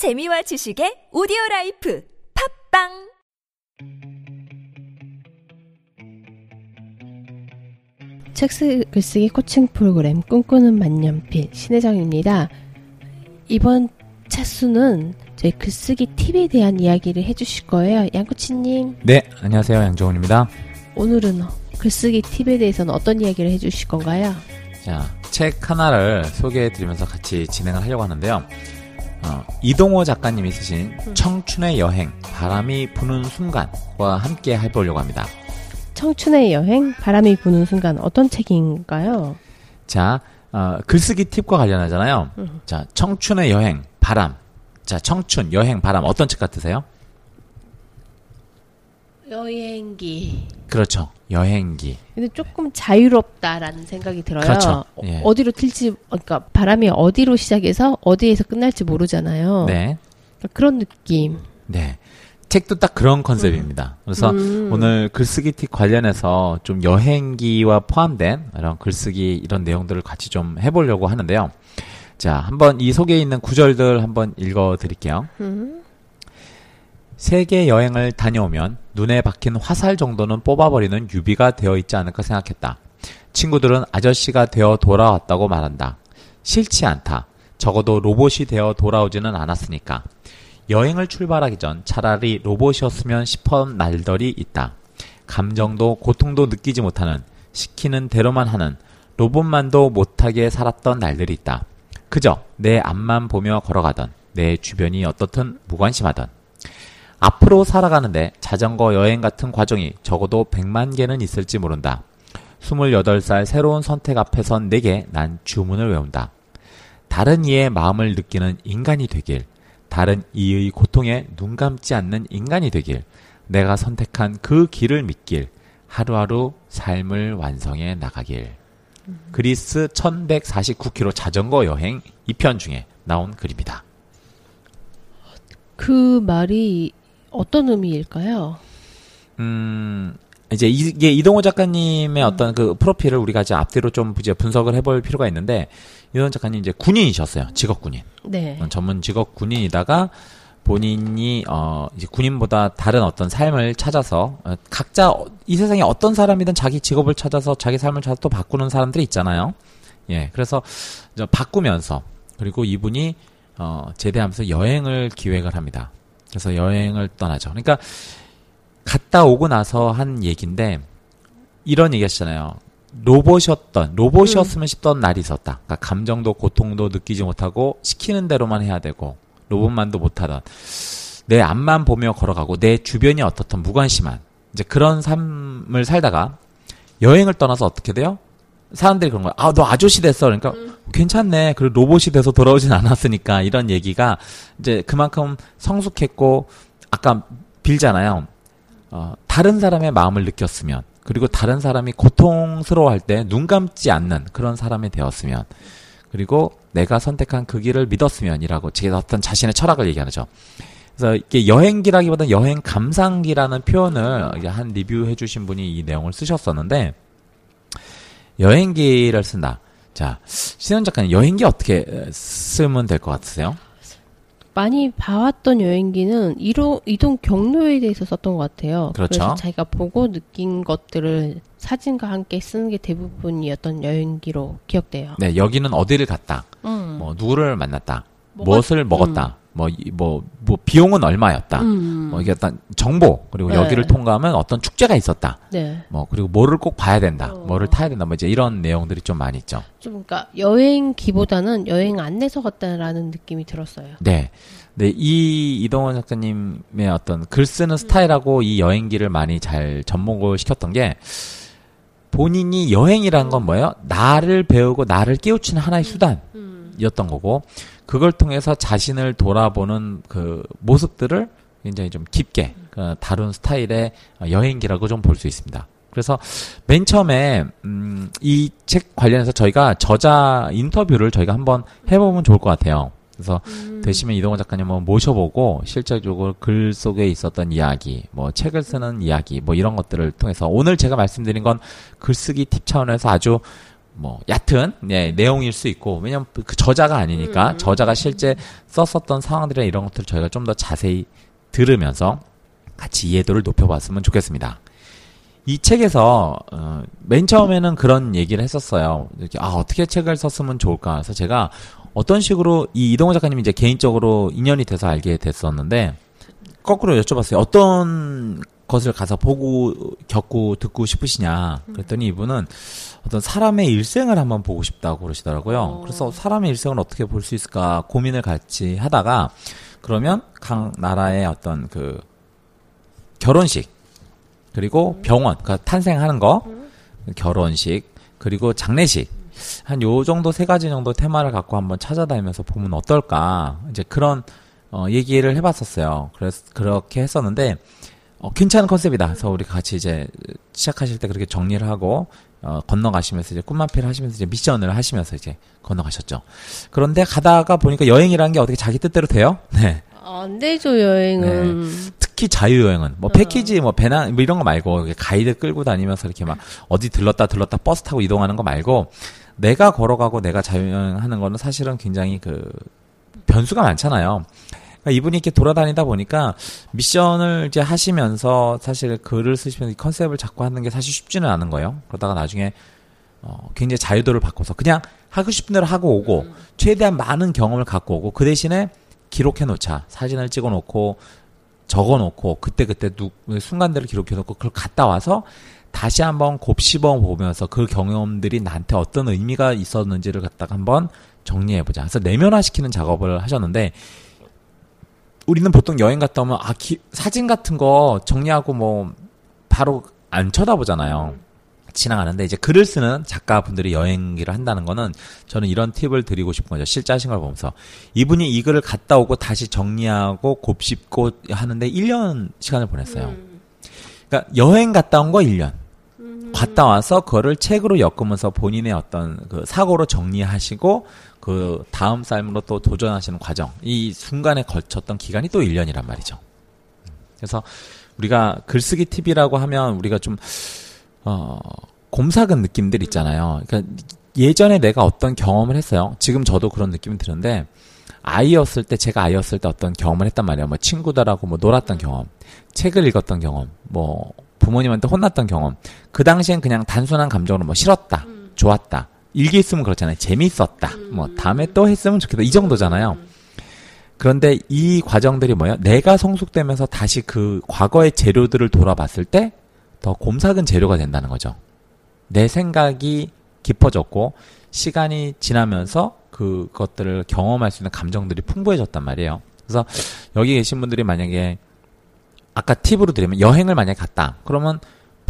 재미와 지식의 오디오 라이프 팟빵 책 쓰- 글쓰기 코칭 프로그램 꿈꾸는 만년필 신혜정입니다. 이번 차수는 저희 글쓰기 팁에 대한 이야기를 해주실 거예요. 양코치님, 네, 안녕하세요. 양정훈입니다. 오늘은 글쓰기 팁에 대해서는 어떤 이야기를 해주실 건가요? 자, 책 하나를 소개해 드리면서 같이 진행을 하려고 하는데요. 어, 이동호 작가님이 쓰신 청춘의 여행, 바람이 부는 순간과 함께 해보려고 합니다. 청춘의 여행, 바람이 부는 순간 어떤 책인가요? 자, 어, 글쓰기 팁과 관련하잖아요. 음. 자, 청춘의 여행, 바람. 자, 청춘, 여행, 바람. 어떤 책 같으세요? 여행기. 그렇죠. 여행기. 근데 조금 자유롭다라는 생각이 들어요. 그렇죠. 예. 어, 디로 튈지, 그러니까 바람이 어디로 시작해서 어디에서 끝날지 모르잖아요. 네. 그러니까 그런 느낌. 네. 책도 딱 그런 컨셉입니다. 그래서 음. 오늘 글쓰기 팁 관련해서 좀 여행기와 포함된 이런 글쓰기 이런 내용들을 같이 좀 해보려고 하는데요. 자, 한번 이 속에 있는 구절들 한번 읽어 드릴게요. 음. 세계 여행을 다녀오면 눈에 박힌 화살 정도는 뽑아버리는 유비가 되어 있지 않을까 생각했다. 친구들은 아저씨가 되어 돌아왔다고 말한다. 싫지 않다. 적어도 로봇이 되어 돌아오지는 않았으니까. 여행을 출발하기 전 차라리 로봇이었으면 싶은 날들이 있다. 감정도 고통도 느끼지 못하는 시키는 대로만 하는 로봇만도 못하게 살았던 날들이 있다. 그저 내 앞만 보며 걸어가던 내 주변이 어떻든 무관심하던 앞으로 살아가는데 자전거 여행 같은 과정이 적어도 100만 개는 있을지 모른다. 28살 새로운 선택 앞에 선 내게 난 주문을 외운다. 다른 이의 마음을 느끼는 인간이 되길, 다른 이의 고통에 눈 감지 않는 인간이 되길, 내가 선택한 그 길을 믿길, 하루하루 삶을 완성해 나가길. 그리스 1149km 자전거 여행 2편 중에 나온 글입니다. 그 말이 어떤 의미일까요? 음, 이제 이게 이동호 작가님의 어떤 그 프로필을 우리가 이제 앞뒤로 좀 이제 분석을 해볼 필요가 있는데 이동호 작가님 이제 군인이셨어요. 직업 군인. 네. 어, 전문 직업 군인이다가 본인이 어 이제 군인보다 다른 어떤 삶을 찾아서 어, 각자 어, 이 세상에 어떤 사람이든 자기 직업을 찾아서 자기 삶을 찾아서 또 바꾸는 사람들이 있잖아요. 예. 그래서 이제 바꾸면서 그리고 이분이 어 제대하면서 여행을 기획을 합니다. 그래서 여행을 떠나죠. 그러니까 갔다 오고 나서 한 얘기인데 이런 얘기 하시잖아요. 로봇이었던 로봇이었으면 싶던 날이 있었다. 그러니까 감정도 고통도 느끼지 못하고 시키는 대로만 해야 되고 로봇만도 못하던 내 앞만 보며 걸어가고 내 주변이 어떻든 무관심한 이제 그런 삶을 살다가 여행을 떠나서 어떻게 돼요? 사람들이 그런 거야. 아, 너 아저씨 됐어. 그러니까 괜찮네. 그리고 로봇이 돼서 돌아오진 않았으니까 이런 얘기가 이제 그만큼 성숙했고 아까 빌잖아요. 어, 다른 사람의 마음을 느꼈으면 그리고 다른 사람이 고통스러워할 때 눈 감지 않는 그런 사람이 되었으면 그리고 내가 선택한 그 길을 믿었으면이라고 제 어떤 자신의 철학을 얘기하죠. 그래서 이게 여행기라기보다 여행 감상기라는 표현을 한 리뷰해 주신 분이 이 내용을 쓰셨었는데 여행기를 쓴다. 자, 신현 작가님 여행기 어떻게 쓰면 될 것 같으세요? 많이 봐왔던 여행기는 이로, 이동 경로에 대해서 썼던 것 같아요. 그렇죠. 래서 자기가 보고 느낀 것들을 사진과 함께 쓰는 게 대부분이었던 여행기로 기억돼요. 네, 여기는 어디를 갔다. 음. 뭐 누구를 만났다. 무엇을 먹었다. 뭐, 이- 뭐, 뭐, 비용은 얼마였다. 음. 뭐, 이게 어떤 정보, 그리고 네. 여기를 통과하면 어떤 축제가 있었다. 네. 뭐, 그리고 뭐를 꼭 봐야 된다. 어. 뭐를 타야 된다. 뭐, 이제 이런 내용들이 좀 많이 있죠. 좀 그러니까 여행기보다는 여행 안내서 같다라는 느낌이 들었어요. 네. 네, 이 이동원 작가님의 어떤 글 쓰는 스타일하고 이 여행기를 많이 잘 접목을 시켰던 게 본인이 여행이라는 건 뭐예요? 나를 배우고 나를 깨우치는 하나의 수단이었던 거고 그걸 통해서 자신을 돌아보는 그 모습들을 굉장히 좀 깊게 그 다룬 스타일의 여행기라고 좀 볼 수 있습니다. 그래서 맨 처음에 음, 이 책 관련해서 저희가 저자 인터뷰를 저희가 한번 해보면 좋을 것 같아요. 그래서 되시면 이동원 작가님 한번 모셔보고 실제적으로 글 속에 있었던 이야기, 뭐 책을 쓰는 이야기, 뭐 이런 것들을 통해서 오늘 제가 말씀드린 건 글쓰기 팁 차원에서 아주 뭐 얕은 예, 내용일 수 있고 왜냐면 그 저자가 아니니까 저자가 실제 썼었던 상황들이나 이런 것들을 저희가 좀 더 자세히 들으면서 같이 이해도를 높여봤으면 좋겠습니다. 이 책에서 어, 맨 처음에는 그런 얘기를 했었어요. 이렇게, 아 어떻게 책을 썼으면 좋을까. 그래서 제가 어떤 식으로 이 이동호 작가님이 이제 개인적으로 인연이 돼서 알게 됐었는데 거꾸로 여쭤봤어요. 어떤 것을 가서 보고 겪고 듣고 싶으시냐. 그랬더니 이분은 어떤 사람의 일생을 한번 보고 싶다고 그러시더라고요. 그래서 사람의 일생을 어떻게 볼 수 있을까 고민을 같이 하다가 그러면 각 나라의 어떤 그 결혼식 그리고 병원 그 탄생하는 거 결혼식 그리고 장례식 한 요 정도 세 가지 정도 테마를 갖고 한번 찾아다니면서 보면 어떨까 이제 그런 어 얘기를 해봤었어요. 그래서 그렇게 했었는데 어 괜찮은 컨셉이다. 그래서 우리 같이 이제 시작하실 때 그렇게 정리를 하고 어 건너가시면서 이제 꿈마피를 하시면서 이제 미션을 하시면서 이제 건너가셨죠. 그런데 가다가 보니까 여행이라는 게 어떻게 자기 뜻대로 돼요? 네. 안 되죠 여행은. 특히 자유 여행은 뭐 패키지 뭐 배낭 뭐 이런 거 말고 가이드 끌고 다니면서 이렇게 막 어디 들렀다 들렀다 버스 타고 이동하는 거 말고 내가 걸어가고 내가 자유 여행하는 거는 사실은 굉장히 그 변수가 많잖아요. 그러니까 이분이 이렇게 돌아다니다 보니까 미션을 이제 하시면서 사실 글을 쓰시면서 이 컨셉을 잡고 하는 게 사실 쉽지는 않은 거예요. 그러다가 나중에 어, 굉장히 자유도를 바꿔서 그냥 하고 싶은 대로 하고 오고 최대한 많은 경험을 갖고 오고 그 대신에 기록해 놓자 사진을 찍어 놓고 적어 놓고 그때 그때 누 순간들을 기록해 놓고 그걸 갔다 와서 다시 한번 곱씹어 보면서 그 경험들이 나한테 어떤 의미가 있었는지를 갖다가 한번 정리해 보자. 그래서 내면화 시키는 작업을 하셨는데 우리는 보통 여행 갔다 오면 아 기- 사진 같은 거 정리하고 뭐 바로 안 쳐다보잖아요. 지나가는데 이제 글을 쓰는 작가분들이 여행기를 한다는 거는 저는 이런 팁을 드리고 싶은 거죠. 실제 하신 걸 보면서 이분이 이 글을 갔다 오고 다시 정리하고 곱씹고 하는데 1년 시간을 보냈어요. 그러니까 여행 갔다 온 거 1년. 갔다 와서 그거를 책으로 엮으면서 본인의 어떤 그 사고로 정리하시고 그 다음 삶으로 또 도전하시는 과정. 이 순간에 걸쳤던 기간이 또 1년이란 말이죠. 그래서 우리가 글쓰기 팁이라고 하면 우리가 좀 어, 곰삭은 느낌들 있잖아요. 그러니까 예전에 내가 어떤 경험을 했어요. 지금 저도 그런 느낌이 드는데 아이였을 때 제가 아이였을 때 어떤 경험을 했단 말이에요. 뭐 친구들하고 뭐 놀았던 경험, 책을 읽었던 경험, 뭐 부모님한테 혼났던 경험. 그 당시엔 그냥 단순한 감정으로 뭐 싫었다, 좋았다. 일기 있으면 그렇잖아요. 재밌었다. 뭐 다음에 또 했으면 좋겠다. 이 정도잖아요. 그런데 이 과정들이 뭐예요? 내가 성숙되면서 다시 그 과거의 재료들을 돌아봤을 때 더 곰삭은 재료가 된다는 거죠. 내 생각이 깊어졌고 시간이 지나면서 그것들을 경험할 수 있는 감정들이 풍부해졌단 말이에요. 그래서 여기 계신 분들이 만약에 아까 팁으로 드리면 여행을 만약에 갔다. 그러면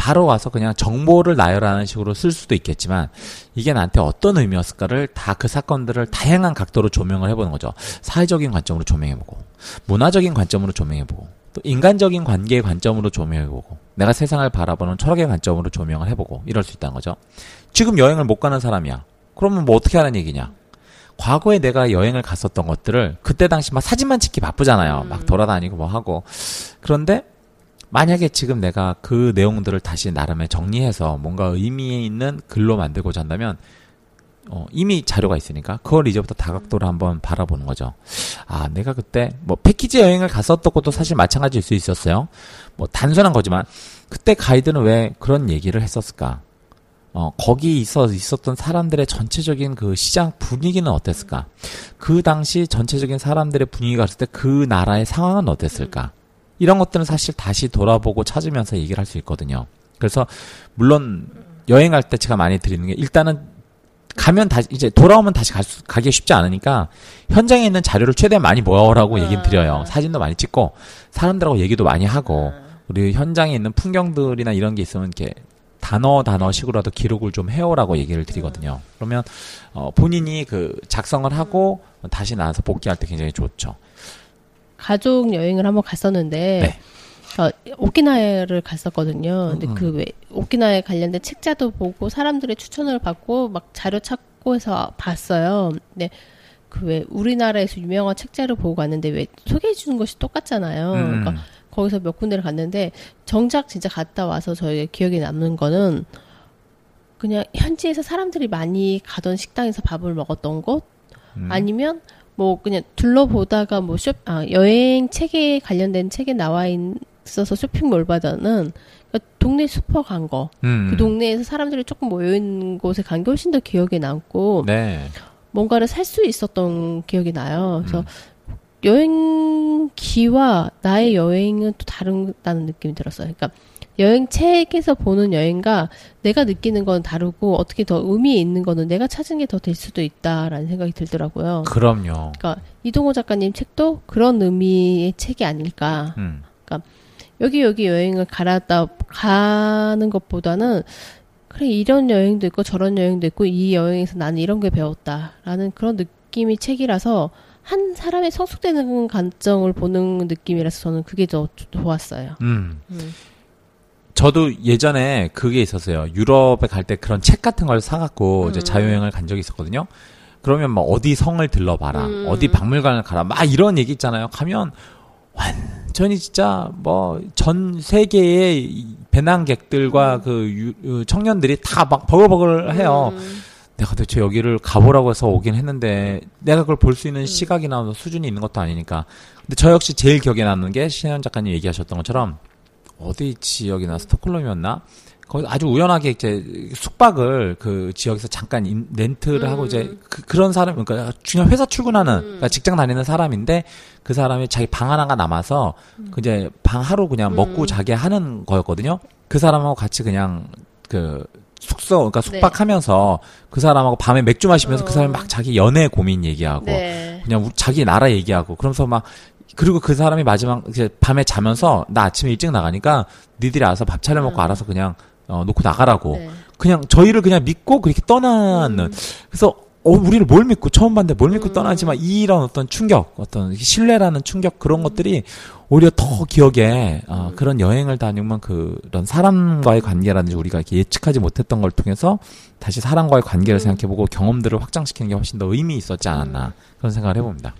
바로 와서 그냥 정보를 나열하는 식으로 쓸 수도 있겠지만 이게 나한테 어떤 의미였을까를 다 그 사건들을 다양한 각도로 조명을 해보는 거죠. 사회적인 관점으로 조명해보고 문화적인 관점으로 조명해보고 또 인간적인 관계의 관점으로 조명해보고 내가 세상을 바라보는 철학의 관점으로 조명을 해보고 이럴 수 있다는 거죠. 지금 여행을 못 가는 사람이야. 그러면 뭐 어떻게 하는 얘기냐? 과거에 내가 여행을 갔었던 것들을 그때 당시 막 사진만 찍기 바쁘잖아요. 막 돌아다니고 뭐 하고. 그런데 만약에 지금 내가 그 내용들을 다시 나름의 정리해서 뭔가 의미 있는 글로 만들고자 한다면 어, 이미 자료가 있으니까 그걸 이제부터 다각도로 한번 바라보는 거죠. 아, 내가 그때 뭐 패키지 여행을 갔었던 것도 사실 마찬가지일 수 있었어요. 뭐 단순한 거지만 그때 가이드는 왜 그런 얘기를 했었을까? 어, 거기 있어 있었던 사람들의 전체적인 그 시장 분위기는 어땠을까? 그 당시 전체적인 사람들의 분위기가 봤을 때 그 나라의 상황은 어땠을까? 이런 것들은 사실 다시 돌아보고 찾으면서 얘기를 할 수 있거든요. 그래서 물론 여행할 때 제가 많이 드리는 게 일단은 가면 다시 이제 돌아오면 다시 갈 수, 가기 쉽지 않으니까 현장에 있는 자료를 최대한 많이 모아오라고 얘기는 드려요. 사진도 많이 찍고 사람들하고 얘기도 많이 하고 우리 현장에 있는 풍경들이나 이런 게 있으면 이렇게 단어 단어식으로라도 기록을 좀 해오라고 얘기를 드리거든요. 그러면 어, 본인이 그 작성을 하고 다시 나와서 복귀할 때 굉장히 좋죠. 가족 여행을 한번 갔었는데 네. 어, 오키나와를 갔었거든요. 근데 음, 음. 그 왜 오키나와에 관련된 책자도 보고 사람들의 추천을 받고 막 자료 찾고 해서 봤어요. 근데 그 왜 우리나라에서 유명한 책자를 보고 갔는데 왜 소개해 주는 것이 똑같잖아요. 음. 그러니까 거기서 몇 군데를 갔는데 정작 진짜 갔다 와서 저희가 기억에 남는 거는 그냥 현지에서 사람들이 많이 가던 식당에서 밥을 먹었던 곳 음. 아니면 뭐 그냥 둘러보다가 뭐 쇼, 아, 여행 책에 관련된 책에 나와 있어서 쇼핑몰보다는 그러니까 동네 슈퍼 간 거. 음. 그 동네에서 사람들이 조금 모여 있는 곳에 간 게 훨씬 더 기억에 남고 네. 뭔가를 살 수 있었던 기억이 나요. 그래서 음. 여행기와 나의 여행은 또 다르다는 느낌이 들었어요. 그러니까 여행 책에서 보는 여행과 내가 느끼는 건 다르고 어떻게 더 의미 있는 거는 내가 찾은 게 더 될 수도 있다라는 생각이 들더라고요. 그럼요. 그러니까 이동호 작가님 책도 그런 의미의 책이 아닐까. 음. 여기 여기 여행을 가라다 가는 것보다는 그래 이런 여행도 있고 저런 여행도 있고 이 여행에서 나는 이런 게 배웠다라는 그런 느낌의 책이라서 한 사람의 성숙되는 관점을 보는 느낌이라서 저는 그게 더 좋았어요. 음. 음. 저도 예전에 그게 있었어요. 유럽에 갈 때 그런 책 같은 걸 사갖고 이제 음. 자유여행을 간 적이 있었거든요. 그러면 막 어디 성을 들러봐라, 음. 어디 박물관을 가라, 막 이런 얘기 있잖아요. 가면 완전히 진짜 뭐 전 세계의 이 배낭객들과 그 유- 그 청년들이 다 막 버글버글 해요. 음. 내가 대체 여기를 가보라고 해서 오긴 했는데 내가 그걸 볼 수 있는 시각이나 수준이 있는 것도 아니니까. 근데 저 역시 제일 기억에 남는 게 신현 작가님 얘기하셨던 것처럼 어디 지역이나 스톡홀름이었나? 거기 아주 우연하게 이제 숙박을 그 지역에서 잠깐 인- 렌트를 하고 이제 그, 런 사람 그러니까 그냥 회사 출근하는 그러니까 직장 다니는 사람인데 그 사람이 자기 방 하나가 남아서 그 이제 방 하루 그냥 먹고 자게 하는 거였거든요. 그 사람하고 같이 그냥 그 숙소 그러니까 숙박하면서 그 사람하고 밤에 맥주 마시면서 그 사람이 막 자기 연애 고민 얘기하고 네. 그냥 우- 자기 나라 얘기하고 그러면서 막 그리고 그 사람이 마지막 이제 밤에 자면서 나 아침에 일찍 나가니까 니들이 알아서 밥 차려 먹고 알아서 그냥 어, 놓고 나가라고. 네. 그냥 저희를 그냥 믿고 그렇게 떠나는. 그래서 어 우리를 뭘 믿고 처음 봤는데 뭘 믿고 떠나지만 이런 어떤 충격 어떤 신뢰라는 충격 그런 것들이 오히려 더 기억에 어, 그런 여행을 다니면 그런 사람과의 관계라든지 우리가 이렇게 예측하지 못했던 걸 통해서 다시 사람과의 관계를 생각해보고 경험들을 확장시키는 게 훨씬 더 의미 있었지 않았나. 그런 생각을 해봅니다.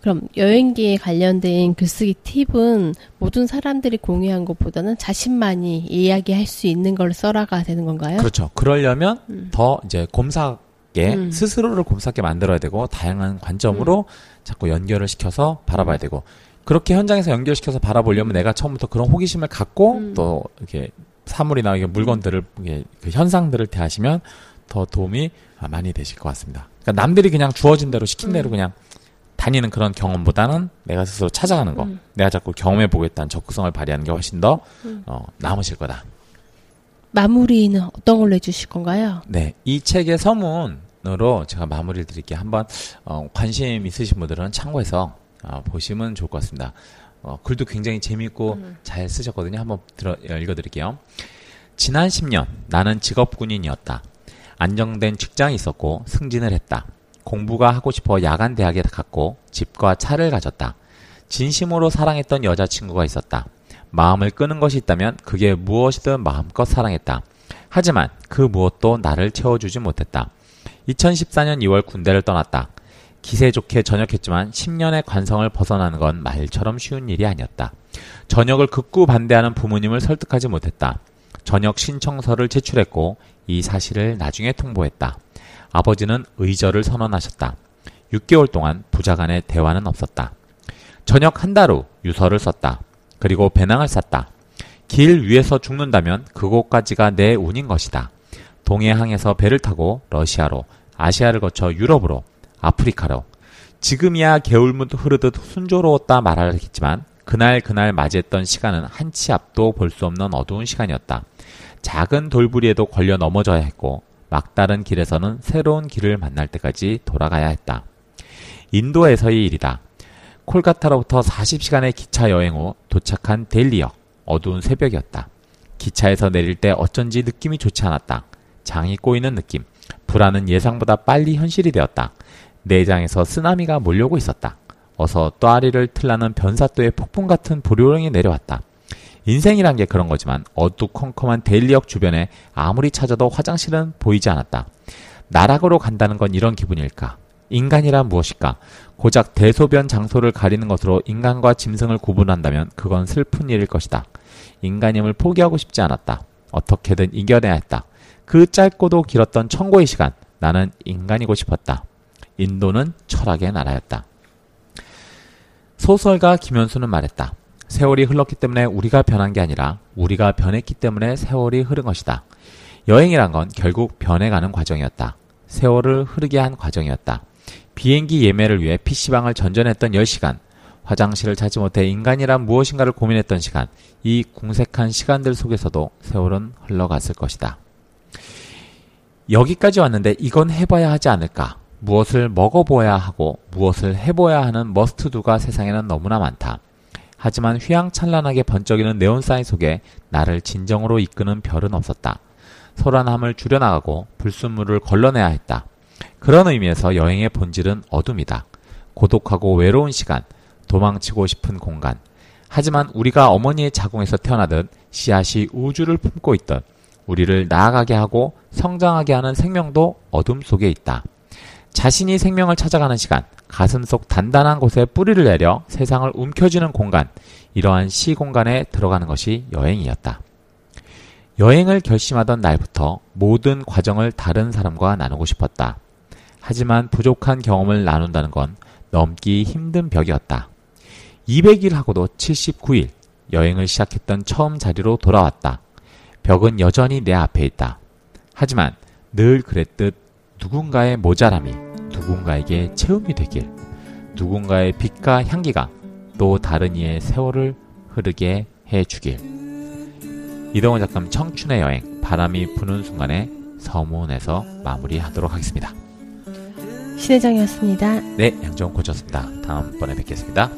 그럼 여행기에 관련된 글쓰기 팁은 모든 사람들이 공유한 것보다는 자신만이 이야기할 수 있는 걸 써라가 되는 건가요? 그렇죠. 그러려면 더 이제 곰삭게 음. 스스로를 곰삭게 만들어야 되고 다양한 관점으로 자꾸 연결을 시켜서 바라봐야 되고 그렇게 현장에서 연결시켜서 바라보려면 내가 처음부터 그런 호기심을 갖고 음. 또 이렇게 사물이나 이게 물건들을 이게 그 현상들을 대하시면 더 도움이 많이 되실 것 같습니다. 그러니까 남들이 그냥 주어진 대로 시킨 대로 그냥 다니는 그런 경험보다는 내가 스스로 찾아가는 거, 내가 자꾸 경험해 보겠다는 적극성을 발휘하는 게 훨씬 더 어, 남으실 거다. 마무리는 어떤 걸로 해주실 건가요? 네, 이 책의 서문으로 제가 마무리를 드릴게요. 한번 어, 관심 있으신 분들은 참고해서 어, 보시면 좋을 것 같습니다. 어, 글도 굉장히 재미있고 잘 쓰셨거든요. 한번 들어 어, 읽어드릴게요. 지난 10년 나는 직업 군인이었다. 안정된 직장이 있었고 승진을 했다. 공부가 하고 싶어 야간 대학에 갔고 집과 차를 가졌다. 진심으로 사랑했던 여자친구가 있었다. 마음을 끄는 것이 있다면 그게 무엇이든 마음껏 사랑했다. 하지만 그 무엇도 나를 채워주지 못했다. 2014년 2월 군대를 떠났다. 기세 좋게 전역했지만 10년의 관성을 벗어나는 건 말처럼 쉬운 일이 아니었다. 전역을 극구 반대하는 부모님을 설득하지 못했다. 전역 신청서를 제출했고 이 사실을 나중에 통보했다. 아버지는 의절을 선언하셨다. 6개월 동안 부자 간의 대화는 없었다. 저녁 한 달 후 유서를 썼다. 그리고 배낭을 쌌다. 길 위에서 죽는다면 그곳까지가 내 운인 것이다. 동해항에서 배를 타고 러시아로, 아시아를 거쳐 유럽으로, 아프리카로. 지금이야 개울물 흐르듯 순조로웠다 말하겠지만 그날 그날 맞이했던 시간은 한 치 앞도 볼 수 없는 어두운 시간이었다. 작은 돌부리에도 걸려 넘어져야 했고 막다른 길에서는 새로운 길을 만날 때까지 돌아가야 했다. 인도에서의 일이다. 콜카타로부터 40시간의 기차 여행 후 도착한 델리역. 어두운 새벽이었다. 기차에서 내릴 때 어쩐지 느낌이 좋지 않았다. 장이 꼬이는 느낌. 불안은 예상보다 빨리 현실이 되었다. 내장에서 쓰나미가 몰려오고 있었다. 어서 또아리를 틀라는 변사또의 폭풍 같은 보료령이 내려왔다. 인생이란 게 그런 거지만 어두컴컴한 데일리역 주변에 아무리 찾아도 화장실은 보이지 않았다. 나락으로 간다는 건 이런 기분일까? 인간이란 무엇일까? 고작 대소변 장소를 가리는 것으로 인간과 짐승을 구분한다면 그건 슬픈 일일 것이다. 인간임을 포기하고 싶지 않았다. 어떻게든 이겨내야 했다. 그 짧고도 길었던 천고의 시간, 나는 인간이고 싶었다. 인도는 철학의 나라였다. 소설가 김현수는 말했다. 세월이 흘렀기 때문에 우리가 변한 게 아니라 우리가 변했기 때문에 세월이 흐른 것이다. 여행이란 건 결국 변해가는 과정이었다. 세월을 흐르게 한 과정이었다. 비행기 예매를 위해 PC방을 전전했던 10시간, 화장실을 찾지 못해 인간이란 무엇인가를 고민했던 시간, 이 궁색한 시간들 속에서도 세월은 흘러갔을 것이다. 여기까지 왔는데 이건 해봐야 하지 않을까? 무엇을 먹어보아야 하고 무엇을 해봐야 하는 머스트두가 세상에는 너무나 많다. 하지만 휘황찬란하게 번쩍이는 네온사인 속에 나를 진정으로 이끄는 별은 없었다. 소란함을 줄여나가고 불순물을 걸러내야 했다. 그런 의미에서 여행의 본질은 어둠이다. 고독하고 외로운 시간, 도망치고 싶은 공간. 하지만 우리가 어머니의 자궁에서 태어나듯 씨앗이 우주를 품고 있듯 우리를 나아가게 하고 성장하게 하는 생명도 어둠 속에 있다. 자신이 생명을 찾아가는 시간, 가슴 속 단단한 곳에 뿌리를 내려 세상을 움켜쥐는 공간, 이러한 시 공간에 들어가는 것이 여행이었다. 여행을 결심하던 날부터 모든 과정을 다른 사람과 나누고 싶었다. 하지만 부족한 경험을 나눈다는 건 넘기 힘든 벽이었다. 200일 하고도 79일 여행을 시작했던 처음 자리로 돌아왔다. 벽은 여전히 내 앞에 있다. 하지만 늘 그랬듯 누군가의 모자람이 누군가에게 체험이 되길, 누군가의 빛과 향기가 또 다른 이의 세월을 흐르게 해주길. 이동훈 작가 청춘의 여행, 바람이 부는 순간에 서문에서 마무리하도록 하겠습니다. 신혜정이었습니다. 네, 양정훈 코치였습니다. 다음번에 뵙겠습니다.